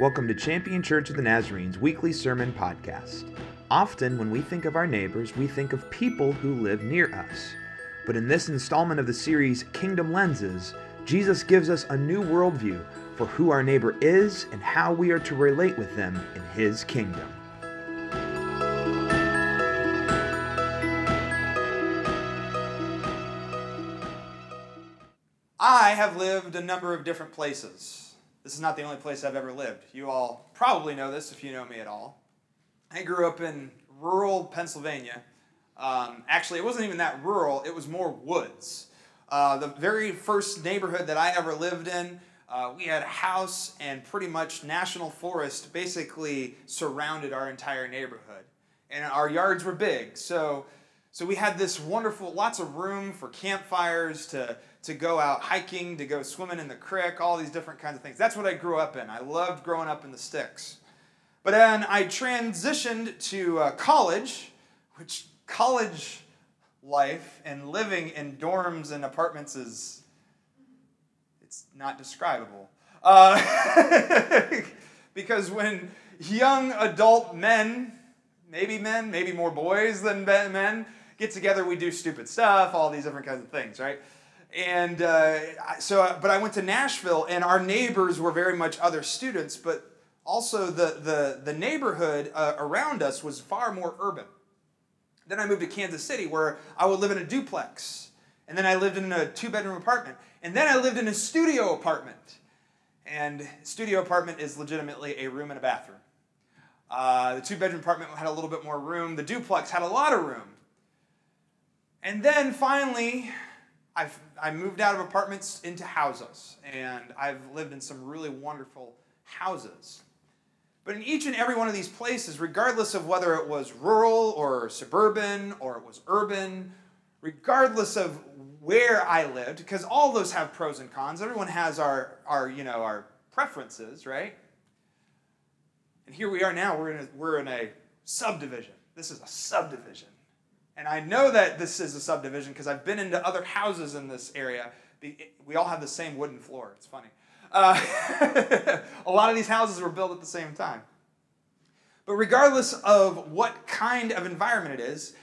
Welcome to Champion Church of the Nazarene's weekly sermon podcast. Often, when we think of our neighbors, we think of people who live near us. But in this installment of the series, Kingdom Lenses, Jesus gives us a new worldview for who our neighbor is and how we are to relate with them in his kingdom. I have lived a number of different places. This is not the only place I've ever lived. You all probably know this if you know me at all. I grew up in rural Pennsylvania. Um, actually, it wasn't even that rural, it was more woods. Uh, the very first neighborhood that I ever lived in, uh, we had a house and pretty much national forest basically surrounded our entire neighborhood. And our yards were big. So, so we had this wonderful, lots of room for campfires to to go out hiking, to go swimming in the creek, all these different kinds of things. That's what I grew up in. I loved growing up in the sticks. But then I transitioned to uh, college, which college life and living in dorms and apartments is it's not describable. Uh, because when young adult men, maybe men, maybe more boys than men, get together, we do stupid stuff, all these different kinds of things, right? And uh, so but i went to nashville and our neighbors were very much other students but also the, the, the neighborhood uh, around us was far more urban. Then i moved to kansas city where i would live in a duplex and then i lived in a two bedroom apartment and then i lived in a studio apartment. And studio apartment is legitimately a room and a bathroom. Uh, the two bedroom apartment had a little bit more room. The duplex had a lot of room. And then finally I've I moved out of apartments into houses, and I've lived in some really wonderful houses. But in each and every one of these places, regardless of whether it was rural or suburban or it was urban, regardless of where I lived, because all those have pros and cons. Everyone has our, our you know, our preferences, right? And here we are now, we're in a, we're in a subdivision. This is a subdivision. And I know that this is a subdivision because I've been into other houses in this area. We all have the same wooden floor. It's funny. Uh, a lot of these houses were built at the same time. But regardless of what kind of environment it is,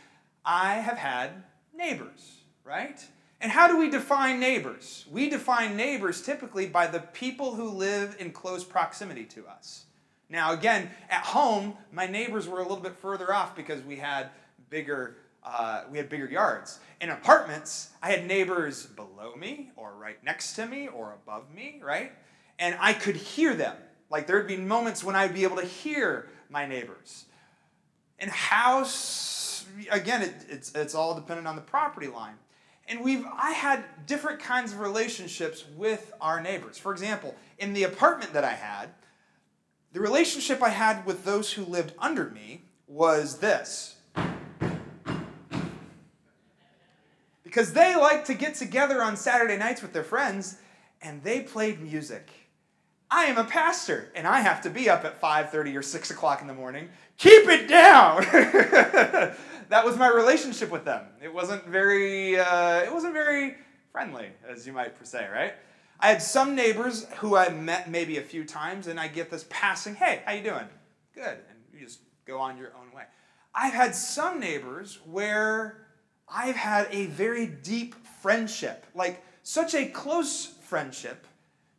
I have had neighbors, right? And how do we define neighbors? We define neighbors typically by the people who live in close proximity to us. Now, again, at home, my neighbors were a little bit further off because we had bigger uh, we had bigger yards. In apartments, I had neighbors below me or right next to me or above me, right? And I could hear them. Like there'd be moments when I'd be able to hear my neighbors. In house, again, it, it's, it's all dependent on the property line. And we've I had different kinds of relationships with our neighbors. For example, in the apartment that I had, the relationship I had with those who lived under me was this because they like to get together on Saturday nights with their friends and they played music. I am a pastor and I have to be up at 5:30 or 6 o'clock in the morning. Keep it down. that was my relationship with them. It wasn't very, uh, it wasn't very friendly, as you might say, right? I had some neighbors who I met maybe a few times, and I get this passing, "Hey, how you doing? Good," and you just go on your own way. I've had some neighbors where I've had a very deep friendship, like such a close friendship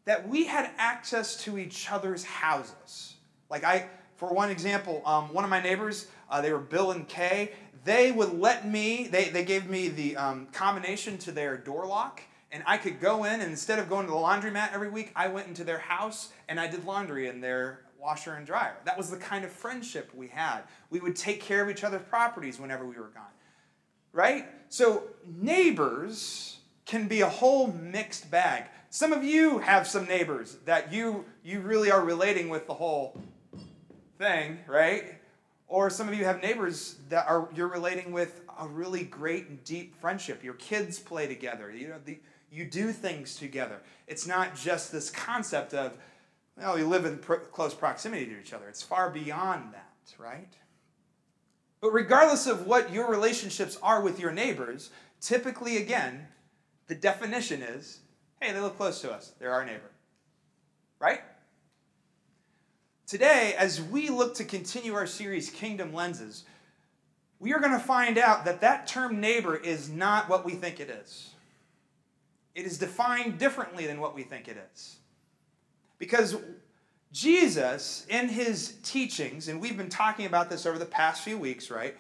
that we had access to each other's houses. Like I, for one example, um, one of my neighbors, uh, they were Bill and Kay. They would let me. They they gave me the um, combination to their door lock, and I could go in. And instead of going to the laundromat every week, I went into their house and I did laundry in their washer and dryer. That was the kind of friendship we had. We would take care of each other's properties whenever we were gone right? So neighbors can be a whole mixed bag. Some of you have some neighbors that you you really are relating with the whole thing, right? Or some of you have neighbors that are you're relating with a really great and deep friendship. Your kids play together. You know, the, you do things together. It's not just this concept of, well, you live in pro- close proximity to each other. It's far beyond that, right? But regardless of what your relationships are with your neighbors, typically, again, the definition is hey, they live close to us. They're our neighbor. Right? today, as we look to continue our series, Kingdom Lenses, we are going to find out that that term neighbor is not what we think it is. It is defined differently than what we think it is. Because Jesus, in his teachings, and we've been talking about this over the past few weeks, right,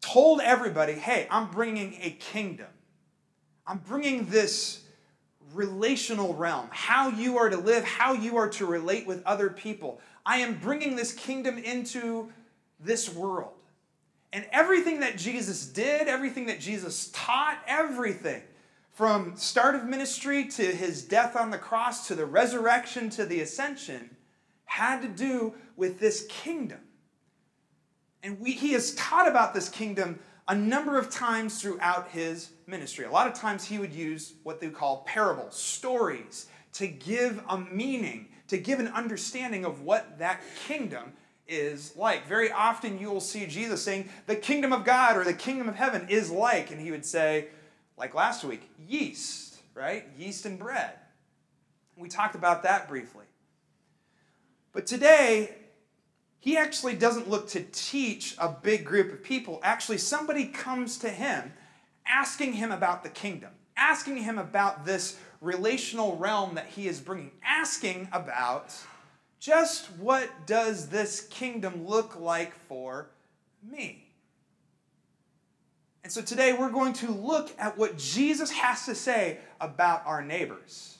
told everybody, hey, I'm bringing a kingdom. I'm bringing this relational realm, how you are to live, how you are to relate with other people. I am bringing this kingdom into this world. And everything that Jesus did, everything that Jesus taught, everything from start of ministry to his death on the cross to the resurrection to the ascension had to do with this kingdom. And we, he has taught about this kingdom a number of times throughout his ministry. A lot of times he would use what they call parables, stories, to give a meaning, to give an understanding of what that kingdom is like. Very often you will see Jesus saying, the kingdom of God or the kingdom of heaven is like, and he would say, like last week, yeast, right? Yeast and bread. We talked about that briefly. But today, he actually doesn't look to teach a big group of people. Actually, somebody comes to him asking him about the kingdom, asking him about this relational realm that he is bringing, asking about just what does this kingdom look like for me? And so today we're going to look at what Jesus has to say about our neighbors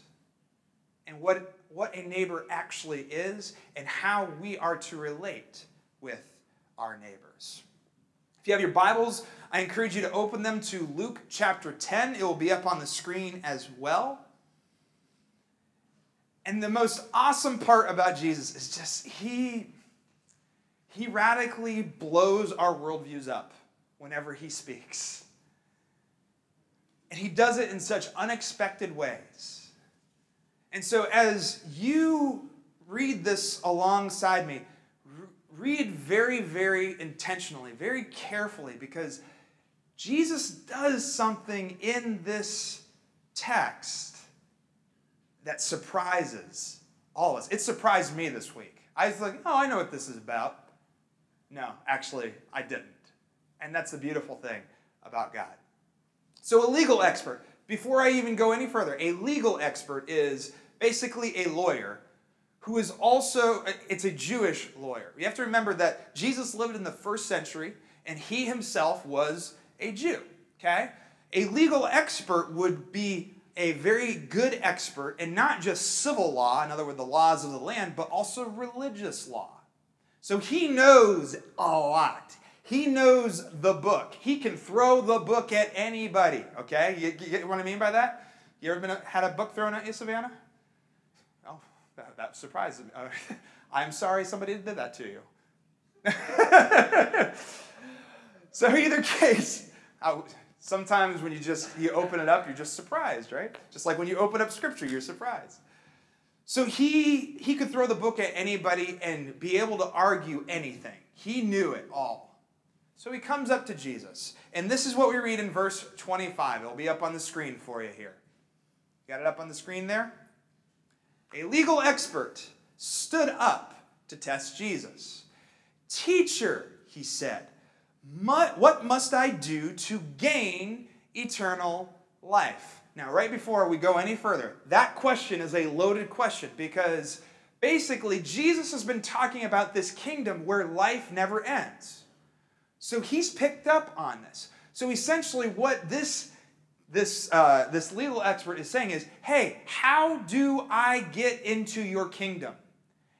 and what, what a neighbor actually is and how we are to relate with our neighbors. If you have your Bibles, I encourage you to open them to Luke chapter 10. It will be up on the screen as well. And the most awesome part about Jesus is just he he radically blows our worldviews up whenever he speaks. And he does it in such unexpected ways. And so, as you read this alongside me, read very, very intentionally, very carefully, because Jesus does something in this text that surprises all of us. It surprised me this week. I was like, oh, I know what this is about. No, actually, I didn't. And that's the beautiful thing about God. So, a legal expert, before I even go any further, a legal expert is basically a lawyer who is also it's a Jewish lawyer. You have to remember that Jesus lived in the first century and he himself was a Jew, okay? A legal expert would be a very good expert in not just civil law, in other words, the laws of the land, but also religious law. So he knows a lot. He knows the book. He can throw the book at anybody. Okay, you, you get what I mean by that? You ever been had a book thrown at you, Savannah? Oh, that, that me. I'm sorry somebody did that to you. so either case, I, sometimes when you just you open it up, you're just surprised, right? Just like when you open up Scripture, you're surprised. So he he could throw the book at anybody and be able to argue anything. He knew it all. So he comes up to Jesus. And this is what we read in verse 25. It'll be up on the screen for you here. Got it up on the screen there? A legal expert stood up to test Jesus. Teacher, he said, what must I do to gain eternal life? Now, right before we go any further, that question is a loaded question because basically Jesus has been talking about this kingdom where life never ends. So he's picked up on this. So essentially, what this this uh, this legal expert is saying is, hey, how do I get into your kingdom?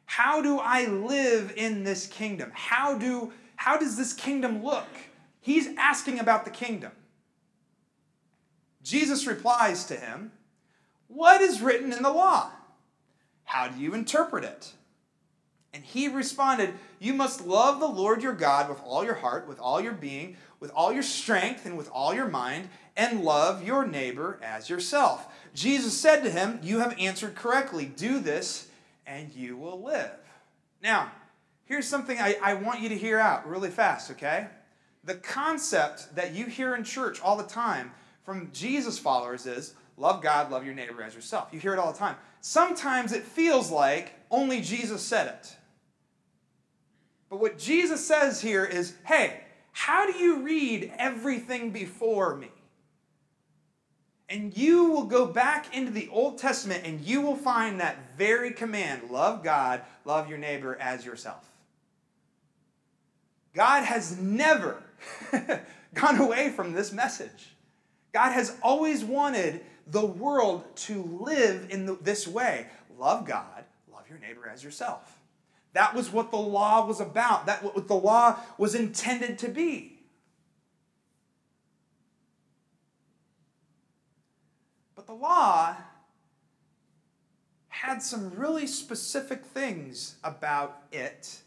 How do I live in this kingdom? How do how does this kingdom look? He's asking about the kingdom. Jesus replies to him, What is written in the law? How do you interpret it? And he responded, You must love the Lord your God with all your heart, with all your being, with all your strength, and with all your mind, and love your neighbor as yourself. Jesus said to him, You have answered correctly. Do this, and you will live. Now, here's something I, I want you to hear out really fast, okay? The concept that you hear in church all the time from Jesus followers is love God, love your neighbor as yourself. You hear it all the time. Sometimes it feels like only Jesus said it. But what Jesus says here is hey, how do you read everything before me? And you will go back into the Old Testament and you will find that very command love God, love your neighbor as yourself. God has never gone away from this message. God has always wanted the world to live in this way love God, love your neighbor as yourself. That was what the law was about, that what the law was intended to be. But the law had some really specific things about it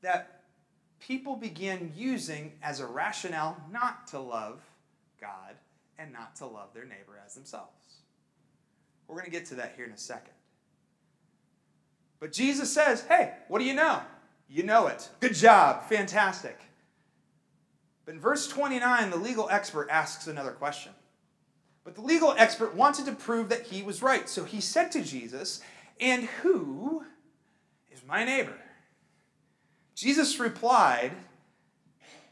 that people began using as a rationale not to love God and not to love their neighbor as themselves. We're going to get to that here in a second. But Jesus says, hey, what do you know? You know it. Good job. Fantastic. But in verse 29, the legal expert asks another question. But the legal expert wanted to prove that he was right. So he said to Jesus, And who is my neighbor? Jesus replied,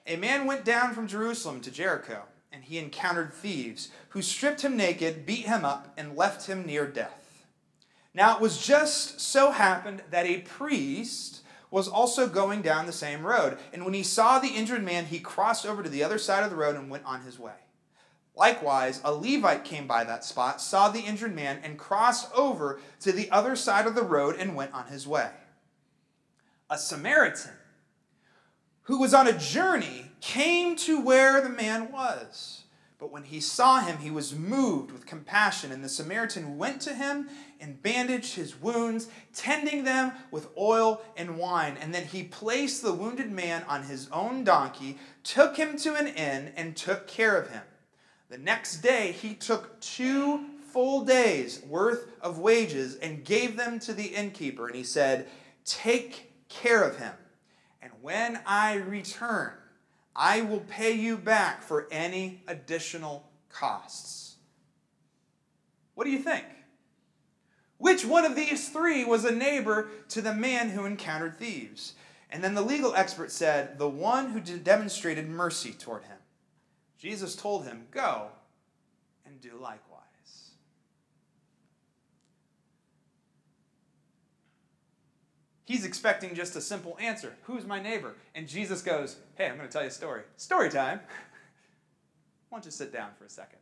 A man went down from Jerusalem to Jericho, and he encountered thieves who stripped him naked, beat him up, and left him near death. Now it was just so happened that a priest was also going down the same road, and when he saw the injured man, he crossed over to the other side of the road and went on his way. Likewise, a Levite came by that spot, saw the injured man, and crossed over to the other side of the road and went on his way. A Samaritan who was on a journey came to where the man was. But when he saw him, he was moved with compassion, and the Samaritan went to him and bandaged his wounds, tending them with oil and wine. And then he placed the wounded man on his own donkey, took him to an inn, and took care of him. The next day, he took two full days' worth of wages and gave them to the innkeeper. And he said, Take care of him. And when I return, I will pay you back for any additional costs. What do you think? Which one of these three was a neighbor to the man who encountered thieves? And then the legal expert said, The one who demonstrated mercy toward him. Jesus told him, Go and do likewise. He's expecting just a simple answer Who's my neighbor? And Jesus goes, Hey, I'm going to tell you a story. Story time. Why don't you sit down for a second?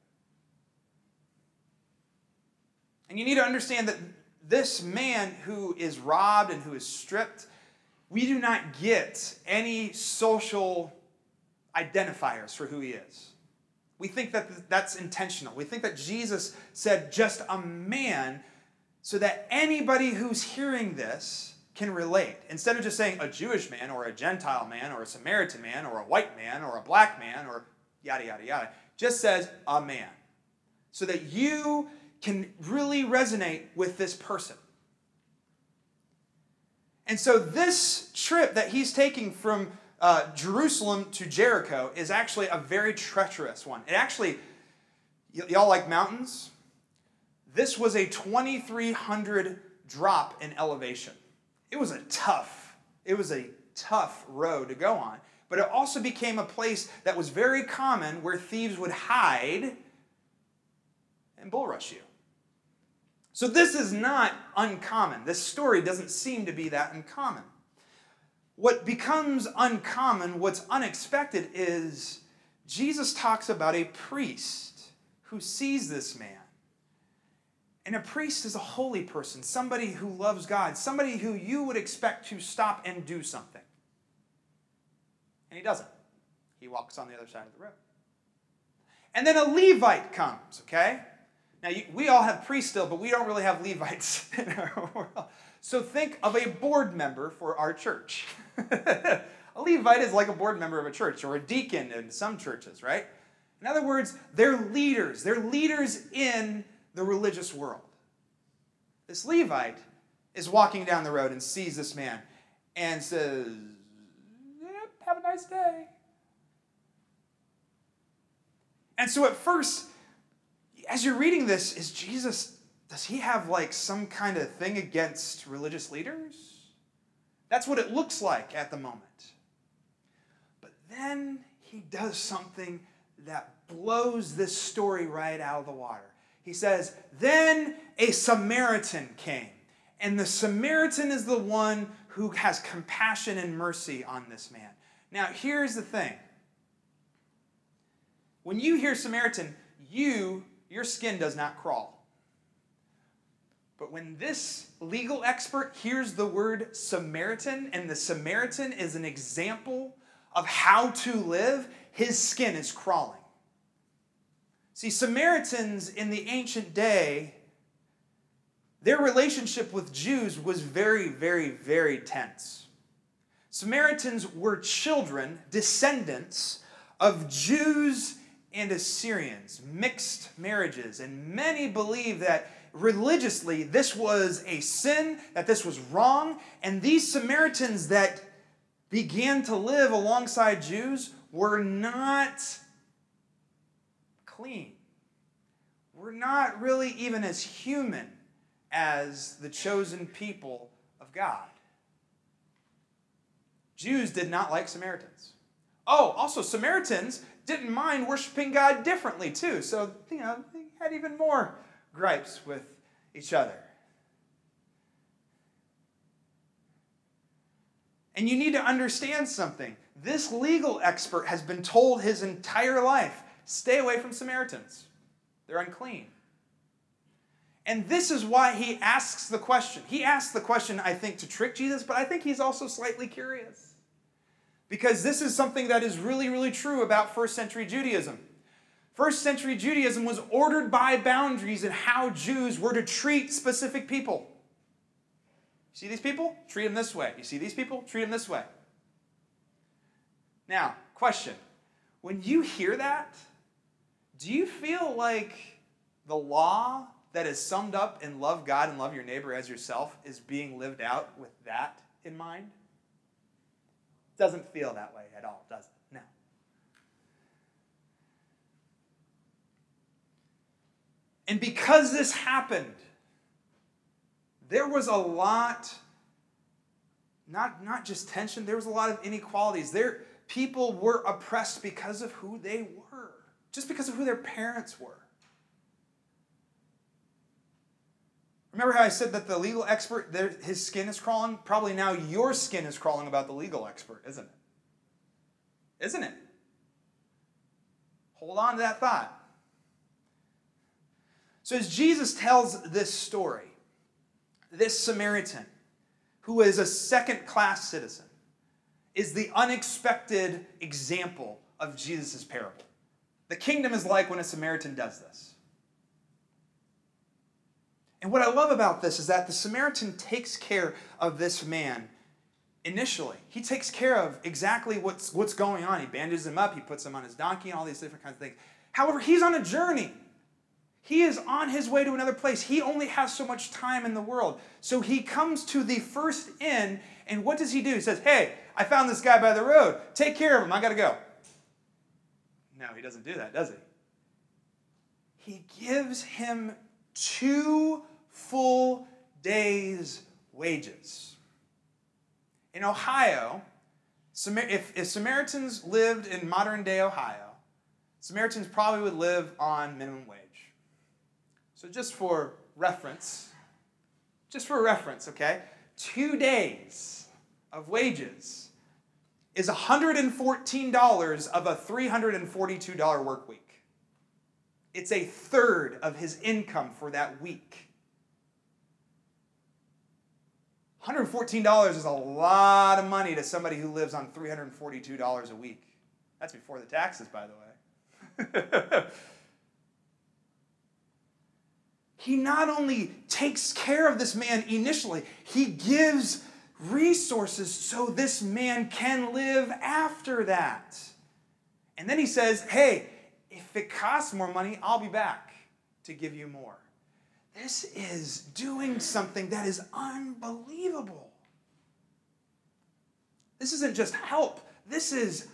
And you need to understand that this man who is robbed and who is stripped, we do not get any social identifiers for who he is. We think that that's intentional. We think that Jesus said just a man so that anybody who's hearing this can relate. Instead of just saying a Jewish man or a Gentile man or a Samaritan man or a white man or a black man or yada, yada, yada, just says a man. So that you can really resonate with this person. And so this trip that he's taking from uh, Jerusalem to Jericho is actually a very treacherous one. It actually, y- y'all like mountains? This was a 2,300 drop in elevation. It was a tough, it was a tough road to go on. But it also became a place that was very common where thieves would hide and bull rush you. So this is not uncommon. This story doesn't seem to be that uncommon. What becomes uncommon, what's unexpected, is Jesus talks about a priest who sees this man. And a priest is a holy person, somebody who loves God, somebody who you would expect to stop and do something. And he doesn't. He walks on the other side of the road. And then a Levite comes, okay? Now, you, we all have priests still, but we don't really have Levites in our world. So think of a board member for our church. a Levite is like a board member of a church or a deacon in some churches, right? In other words, they're leaders. They're leaders in the religious world. This Levite is walking down the road and sees this man and says, Yep, have a nice day. And so at first, as you're reading this, is Jesus, does he have like some kind of thing against religious leaders? That's what it looks like at the moment. But then he does something that blows this story right out of the water. He says, Then a Samaritan came. And the Samaritan is the one who has compassion and mercy on this man. Now, here's the thing when you hear Samaritan, you, your skin does not crawl. But when this legal expert hears the word Samaritan, and the Samaritan is an example of how to live, his skin is crawling. See, Samaritans in the ancient day, their relationship with Jews was very, very, very tense. Samaritans were children, descendants of Jews and Assyrians, mixed marriages. And many believe that religiously this was a sin, that this was wrong. And these Samaritans that began to live alongside Jews were not clean, were not really even as human as the chosen people of God. Jews did not like Samaritans. Oh, also, Samaritans didn't mind worshiping God differently, too. So, you know, they had even more gripes with each other. And you need to understand something. This legal expert has been told his entire life stay away from Samaritans, they're unclean. And this is why he asks the question. He asks the question, I think, to trick Jesus, but I think he's also slightly curious because this is something that is really, really true about first century Judaism. First century Judaism was ordered by boundaries in how Jews were to treat specific people. See these people? Treat them this way. You see these people? Treat them this way. Now, question. When you hear that, do you feel like the law that is summed up in love God and love your neighbor as yourself is being lived out with that in mind? Doesn't feel that way at all, does it? No. And because this happened, there was a lot, not, not just tension, there was a lot of inequalities. There, people were oppressed because of who they were, just because of who their parents were. Remember how I said that the legal expert, his skin is crawling? Probably now your skin is crawling about the legal expert, isn't it? Isn't it? Hold on to that thought. So, as Jesus tells this story, this Samaritan, who is a second class citizen, is the unexpected example of Jesus' parable. The kingdom is like when a Samaritan does this. And what I love about this is that the Samaritan takes care of this man initially. He takes care of exactly what's, what's going on. He bandages him up, he puts him on his donkey, and all these different kinds of things. However, he's on a journey. He is on his way to another place. He only has so much time in the world. So he comes to the first inn, and what does he do? He says, Hey, I found this guy by the road. Take care of him. I got to go. No, he doesn't do that, does he? He gives him two full days' wages. In Ohio, if, if Samaritans lived in modern day Ohio, Samaritans probably would live on minimum wage. So, just for reference, just for reference, okay? Two days of wages is $114 of a $342 work week. It's a third of his income for that week. $114 is a lot of money to somebody who lives on $342 a week. That's before the taxes, by the way. he not only takes care of this man initially, he gives resources so this man can live after that. And then he says, hey, if it costs more money, I'll be back to give you more. This is doing something that is unbelievable. This isn't just help, this is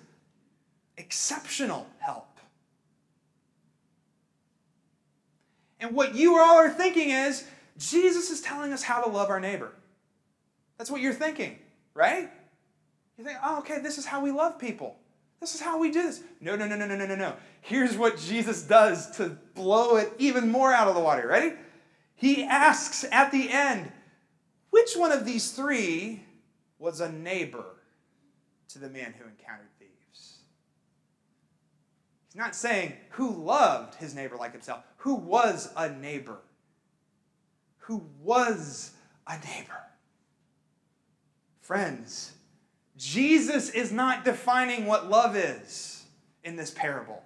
exceptional help. And what you all are thinking is, Jesus is telling us how to love our neighbor. That's what you're thinking, right? You think, oh, okay, this is how we love people. This is how we do this. No, no, no, no, no, no, no, no. Here's what Jesus does to blow it even more out of the water. Ready? He asks at the end, which one of these three was a neighbor to the man who encountered thieves? He's not saying who loved his neighbor like himself, who was a neighbor. Who was a neighbor. Friends, Jesus is not defining what love is in this parable.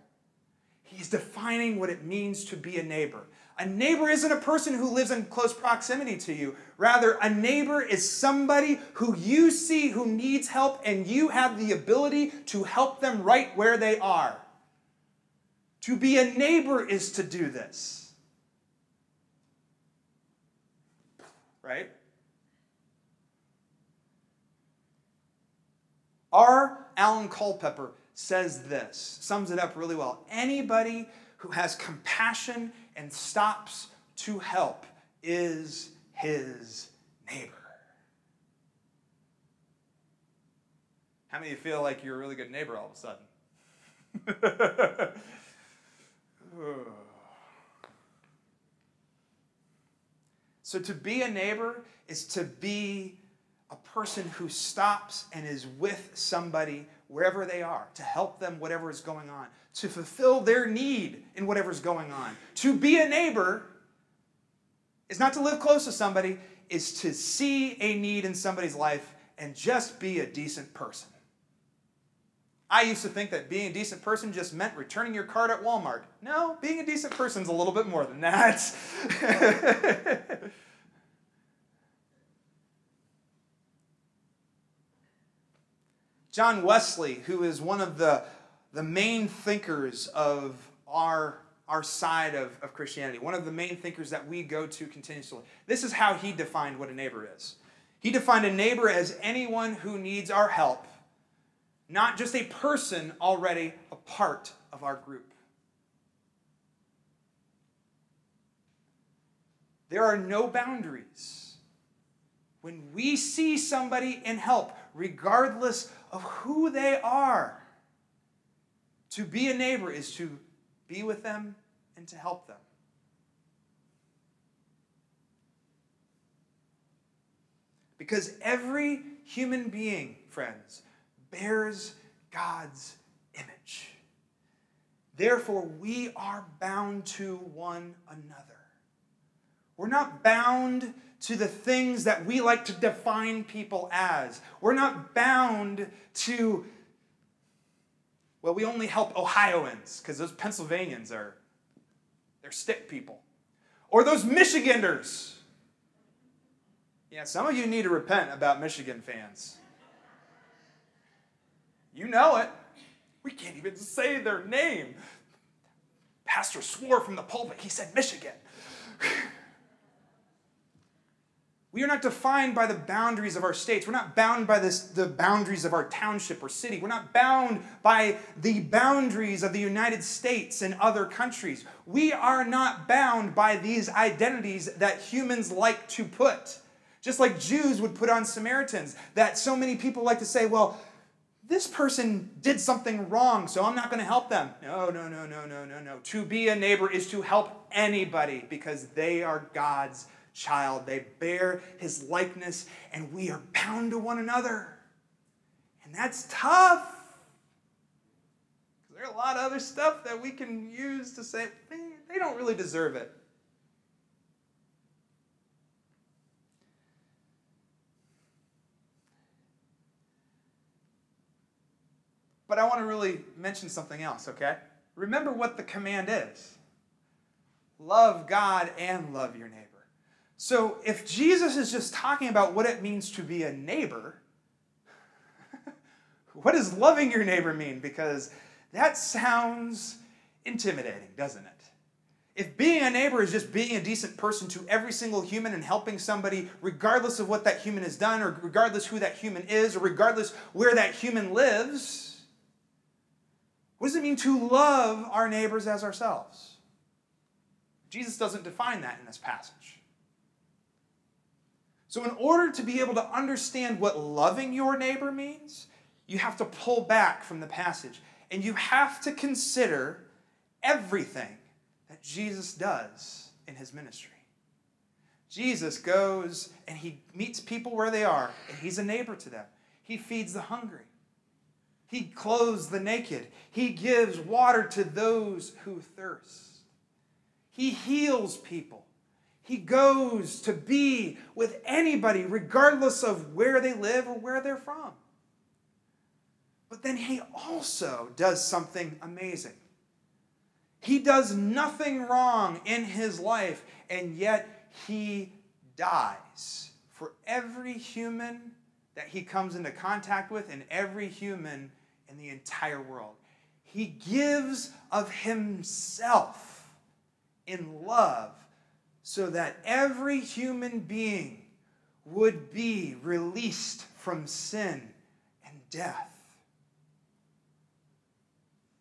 He's defining what it means to be a neighbor. A neighbor isn't a person who lives in close proximity to you. Rather, a neighbor is somebody who you see who needs help and you have the ability to help them right where they are. To be a neighbor is to do this. Right? R. Alan Culpepper says this, sums it up really well. Anybody who has compassion and stops to help is his neighbor. How many of you feel like you're a really good neighbor all of a sudden? so, to be a neighbor is to be a person who stops and is with somebody wherever they are to help them whatever is going on, to fulfill their need in whatever's going on. To be a neighbor is not to live close to somebody, is to see a need in somebody's life and just be a decent person. I used to think that being a decent person just meant returning your card at Walmart. No, being a decent person is a little bit more than that. John Wesley, who is one of the, the main thinkers of our, our side of, of Christianity, one of the main thinkers that we go to continuously, this is how he defined what a neighbor is. He defined a neighbor as anyone who needs our help, not just a person already a part of our group. There are no boundaries. When we see somebody in help, regardless of who they are. To be a neighbor is to be with them and to help them. Because every human being, friends, bears God's image. Therefore, we are bound to one another. We're not bound to the things that we like to define people as. We're not bound to, well, we only help Ohioans because those Pennsylvanians are, they're stick people. Or those Michiganders. Yeah, some of you need to repent about Michigan fans. You know it. We can't even say their name. Pastor swore from the pulpit, he said Michigan. We are not defined by the boundaries of our states. We're not bound by this, the boundaries of our township or city. We're not bound by the boundaries of the United States and other countries. We are not bound by these identities that humans like to put. Just like Jews would put on Samaritans, that so many people like to say, well, this person did something wrong, so I'm not going to help them. No, no, no, no, no, no, no. To be a neighbor is to help anybody because they are God's child. They bear his likeness, and we are bound to one another. And that's tough. There are a lot of other stuff that we can use to say, they don't really deserve it. But I want to really mention something else, okay? Remember what the command is love God and love your neighbor. So if Jesus is just talking about what it means to be a neighbor, what does loving your neighbor mean? Because that sounds intimidating, doesn't it? If being a neighbor is just being a decent person to every single human and helping somebody, regardless of what that human has done, or regardless who that human is, or regardless where that human lives, what does it mean to love our neighbors as ourselves? Jesus doesn't define that in this passage. So, in order to be able to understand what loving your neighbor means, you have to pull back from the passage and you have to consider everything that Jesus does in his ministry. Jesus goes and he meets people where they are, and he's a neighbor to them. He feeds the hungry, he clothes the naked, he gives water to those who thirst, he heals people. He goes to be with anybody, regardless of where they live or where they're from. But then he also does something amazing. He does nothing wrong in his life, and yet he dies for every human that he comes into contact with and every human in the entire world. He gives of himself in love so that every human being would be released from sin and death.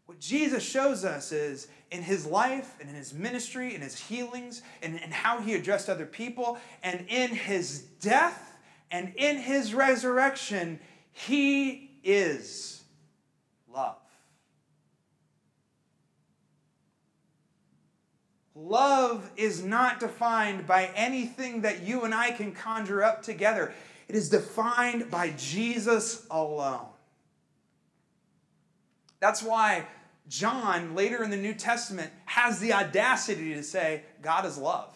What Jesus shows us is in his life and in his ministry and his healings and, and how he addressed other people and in his death and in his resurrection, he is love. Love is not defined by anything that you and I can conjure up together. It is defined by Jesus alone. That's why John, later in the New Testament, has the audacity to say, God is love.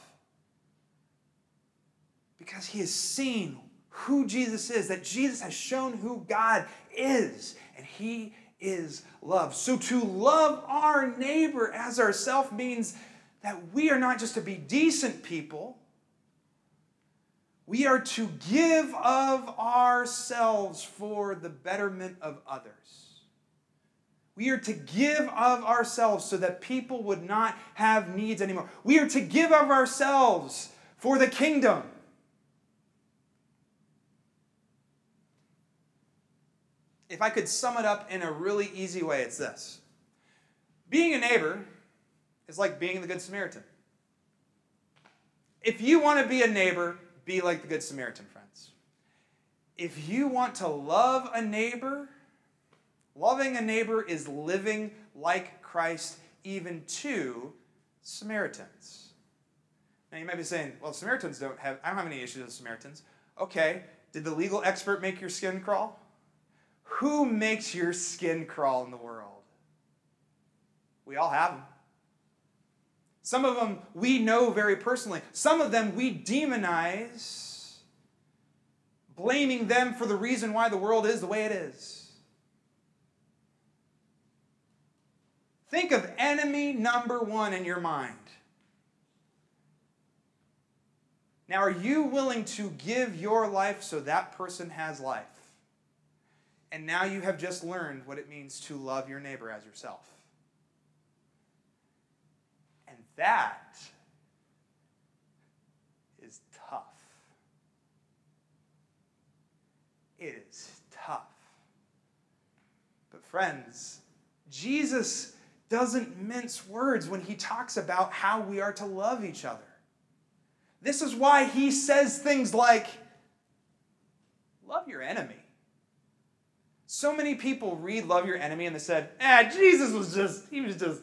Because he has seen who Jesus is, that Jesus has shown who God is, and he is love. So to love our neighbor as ourself means that we are not just to be decent people, we are to give of ourselves for the betterment of others. We are to give of ourselves so that people would not have needs anymore. We are to give of ourselves for the kingdom. If I could sum it up in a really easy way, it's this being a neighbor is like being the Good Samaritan. If you want to be a neighbor, be like the Good Samaritan, friends. If you want to love a neighbor, Loving a neighbor is living like Christ, even to Samaritans. Now you might be saying, well, Samaritans don't have, I don't have any issues with Samaritans. Okay, did the legal expert make your skin crawl? Who makes your skin crawl in the world? We all have them. Some of them we know very personally. Some of them we demonize, blaming them for the reason why the world is the way it is. Think of enemy number one in your mind. Now, are you willing to give your life so that person has life? And now you have just learned what it means to love your neighbor as yourself. And that is tough. It is tough. But, friends, Jesus doesn't mince words when he talks about how we are to love each other. This is why he says things like, Love your enemy. So many people read Love Your Enemy and they said, Ah, Jesus was just, he was just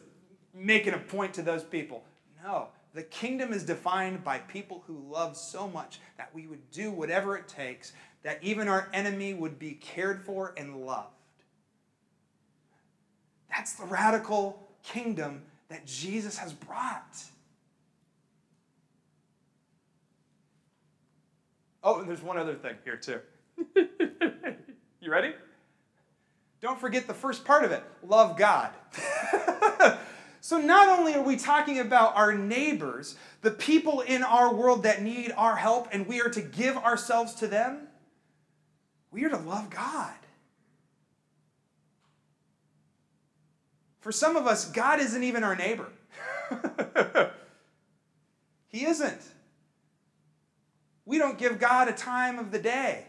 making a point to those people. No, the kingdom is defined by people who love so much that we would do whatever it takes, that even our enemy would be cared for and loved. That's the radical kingdom that Jesus has brought. Oh, and there's one other thing here, too. you ready? Don't forget the first part of it love God. so, not only are we talking about our neighbors, the people in our world that need our help, and we are to give ourselves to them, we are to love God. For some of us, God isn't even our neighbor. he isn't. We don't give God a time of the day.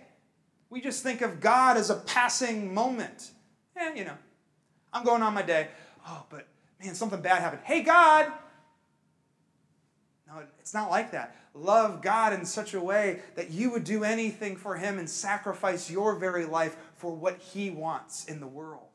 We just think of God as a passing moment. And, you know, I'm going on my day. Oh, but man, something bad happened. Hey, God. No, it's not like that. Love God in such a way that you would do anything for Him and sacrifice your very life for what He wants in the world.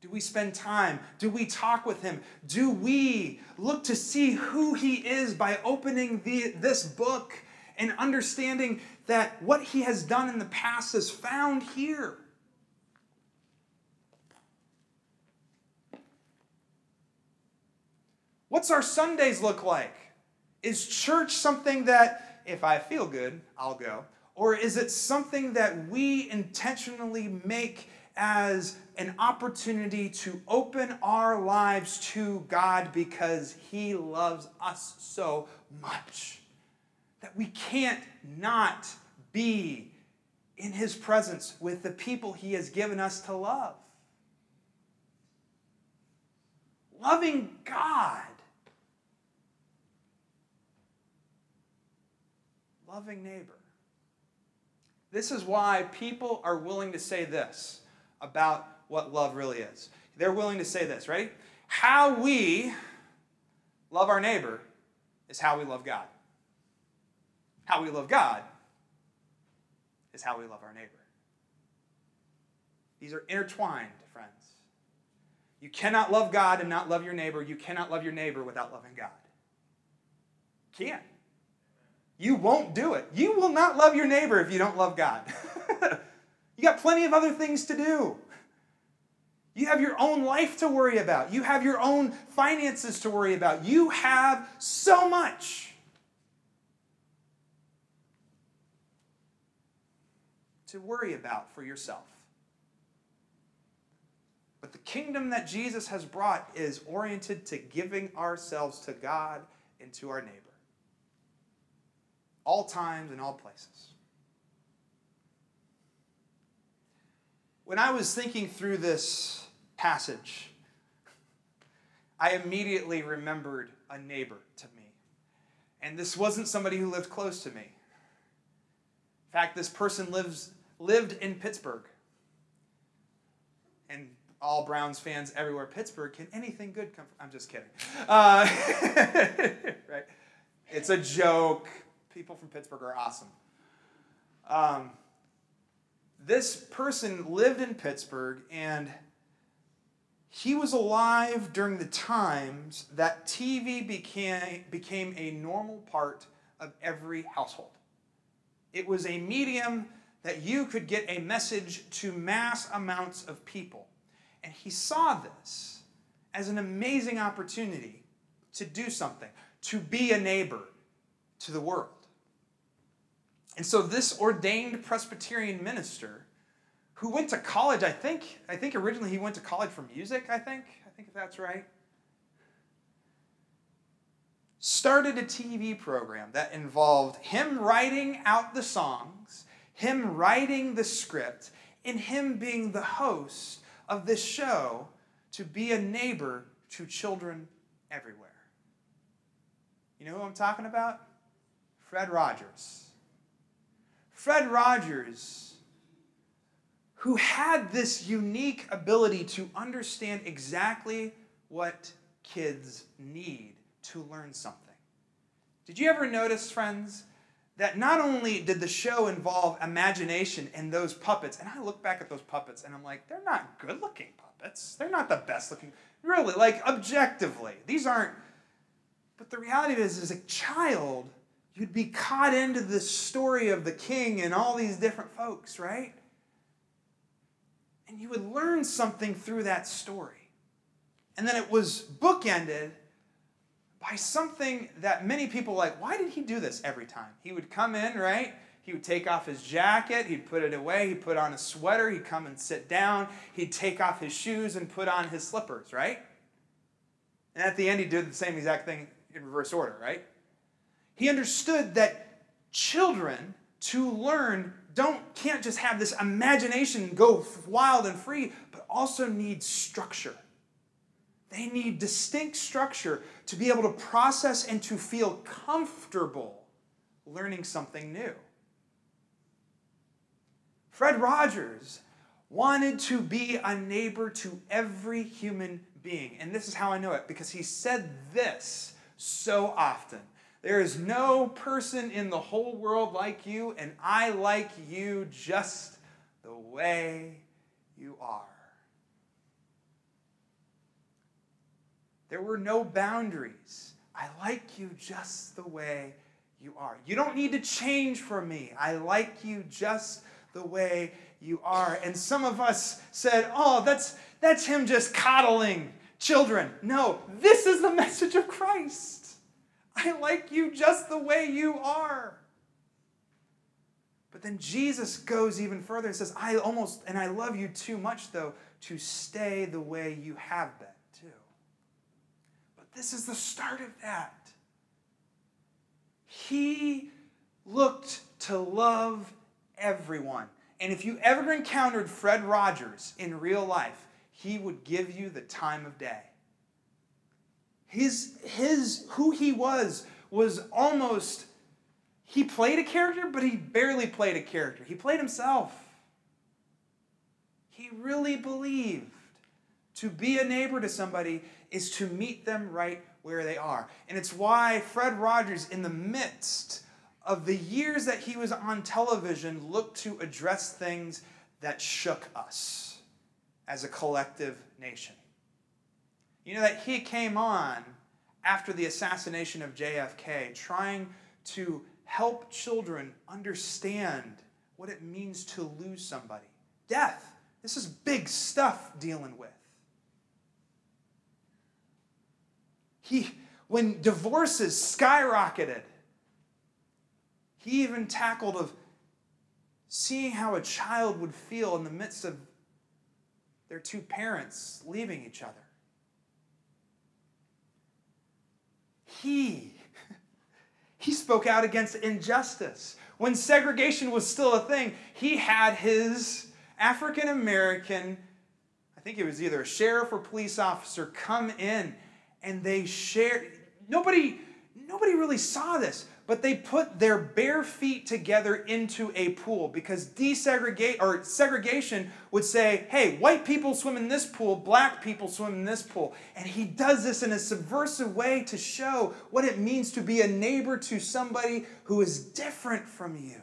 Do we spend time? Do we talk with Him? Do we look to see who He is by opening the, this book and understanding that what He has done in the past is found here? What's our Sundays look like? Is church something that, if I feel good, I'll go? Or is it something that we intentionally make as an opportunity to open our lives to God because He loves us so much that we can't not be in His presence with the people He has given us to love? Loving God loving neighbor. This is why people are willing to say this about what love really is. They're willing to say this, right? How we love our neighbor is how we love God. How we love God is how we love our neighbor. These are intertwined, friends. You cannot love God and not love your neighbor. You cannot love your neighbor without loving God. Can't. You won't do it. You will not love your neighbor if you don't love God. you got plenty of other things to do. You have your own life to worry about. You have your own finances to worry about. You have so much. To worry about for yourself. But the kingdom that Jesus has brought is oriented to giving ourselves to God and to our neighbor all times and all places. When I was thinking through this passage, I immediately remembered a neighbor to me. And this wasn't somebody who lived close to me. In fact, this person lives, lived in Pittsburgh. And all Browns fans everywhere, Pittsburgh, can anything good come from? I'm just kidding. Uh, right? It's a joke people from Pittsburgh are awesome. Um, this person lived in Pittsburgh and he was alive during the times that TV became, became a normal part of every household. It was a medium that you could get a message to mass amounts of people. And he saw this as an amazing opportunity to do something, to be a neighbor to the world. And so this ordained Presbyterian minister who went to college, I think, I think originally he went to college for music, I think. I think that's right. Started a TV program that involved him writing out the songs, him writing the script, and him being the host of this show to be a neighbor to children everywhere. You know who I'm talking about? Fred Rogers. Fred Rogers, who had this unique ability to understand exactly what kids need to learn something. Did you ever notice, friends, that not only did the show involve imagination and those puppets, and I look back at those puppets and I'm like, they're not good looking puppets. They're not the best looking, really, like objectively. These aren't, but the reality is, as a child, you'd be caught into the story of the king and all these different folks, right? And you would learn something through that story. And then it was bookended by something that many people like, why did he do this every time? He would come in, right? He would take off his jacket, he'd put it away, he'd put on a sweater, he'd come and sit down, he'd take off his shoes and put on his slippers, right? And at the end, he'd do the same exact thing in reverse order, right? He understood that children to learn don't can't just have this imagination go wild and free, but also need structure. They need distinct structure to be able to process and to feel comfortable learning something new. Fred Rogers wanted to be a neighbor to every human being. And this is how I know it because he said this so often. There is no person in the whole world like you, and I like you just the way you are. There were no boundaries. I like you just the way you are. You don't need to change for me. I like you just the way you are. And some of us said, "Oh, that's that's him just coddling children." No, this is the message of Christ. I like you just the way you are. But then Jesus goes even further and says, I almost, and I love you too much, though, to stay the way you have been, too. But this is the start of that. He looked to love everyone. And if you ever encountered Fred Rogers in real life, he would give you the time of day. His, his who he was was almost he played a character, but he barely played a character. He played himself. He really believed to be a neighbor to somebody is to meet them right where they are. And it's why Fred Rogers, in the midst of the years that he was on television, looked to address things that shook us as a collective nation. You know that he came on after the assassination of JFK, trying to help children understand what it means to lose somebody. Death. This is big stuff dealing with. He, when divorces skyrocketed, he even tackled of seeing how a child would feel in the midst of their two parents leaving each other. He he spoke out against injustice. When segregation was still a thing, he had his African American, I think it was either a sheriff or police officer, come in and they shared. Nobody, nobody really saw this, but they put their bare feet together into a pool because desegregate or segregation would say, hey, white people swim in this pool, black people swim in this pool. And he does this in a subversive way to show what it means to be a neighbor to somebody who is different from you.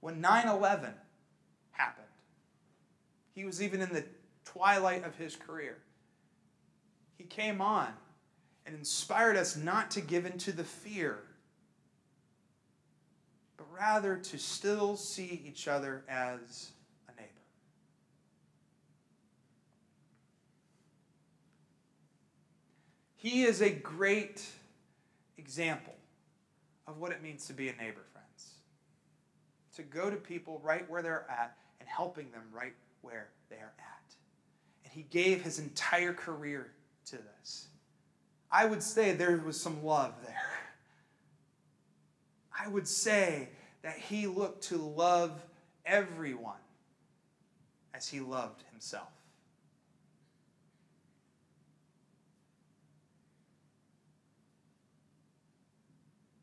When 9 11 happened, he was even in the twilight of his career he came on and inspired us not to give into the fear, but rather to still see each other as a neighbor. He is a great example of what it means to be a neighbor, friends. To go to people right where they're at and helping them right where they are at. And he gave his entire career to this. I would say there was some love there. I would say that he looked to love everyone as he loved himself.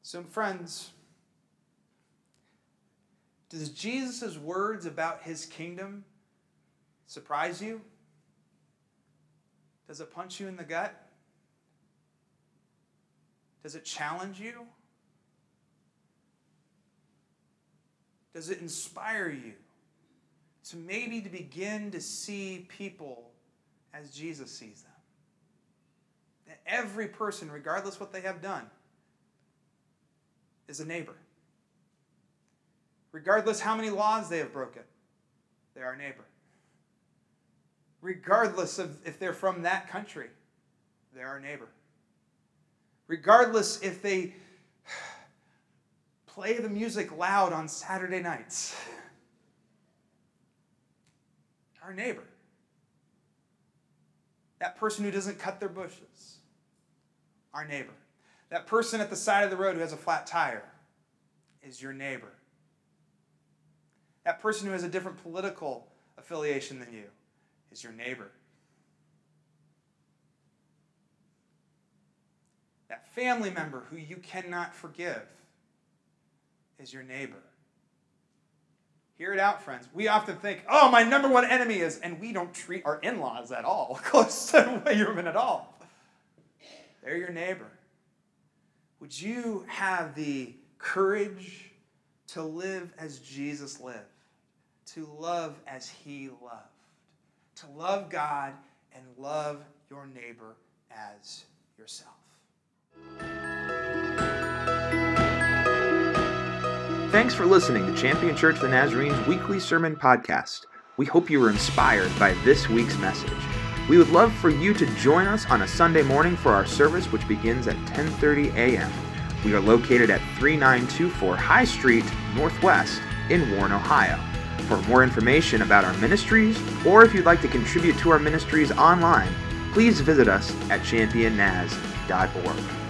So, friends, does Jesus' words about his kingdom surprise you? Does it punch you in the gut? Does it challenge you? Does it inspire you to maybe to begin to see people as Jesus sees them? That every person, regardless what they have done, is a neighbor. Regardless how many laws they have broken, they are a neighbor regardless of if they're from that country, they're our neighbor. Regardless if they play the music loud on Saturday nights, our neighbor. That person who doesn't cut their bushes, our neighbor. That person at the side of the road who has a flat tire is your neighbor. That person who has a different political affiliation than you is your neighbor. That family member who you cannot forgive is your neighbor. Hear it out, friends. We often think, oh, my number one enemy is, and we don't treat our in laws at all close to human at all. They're your neighbor. Would you have the courage to live as Jesus lived, to love as he loved, to love God and love your neighbor as yourself? Thanks for listening to Champion Church of the Nazarene's weekly sermon podcast. We hope you were inspired by this week's message. We would love for you to join us on a Sunday morning for our service, which begins at 10:30 a.m. We are located at 3924 High Street, Northwest, in Warren, Ohio. For more information about our ministries, or if you'd like to contribute to our ministries online, please visit us at championnaz.org.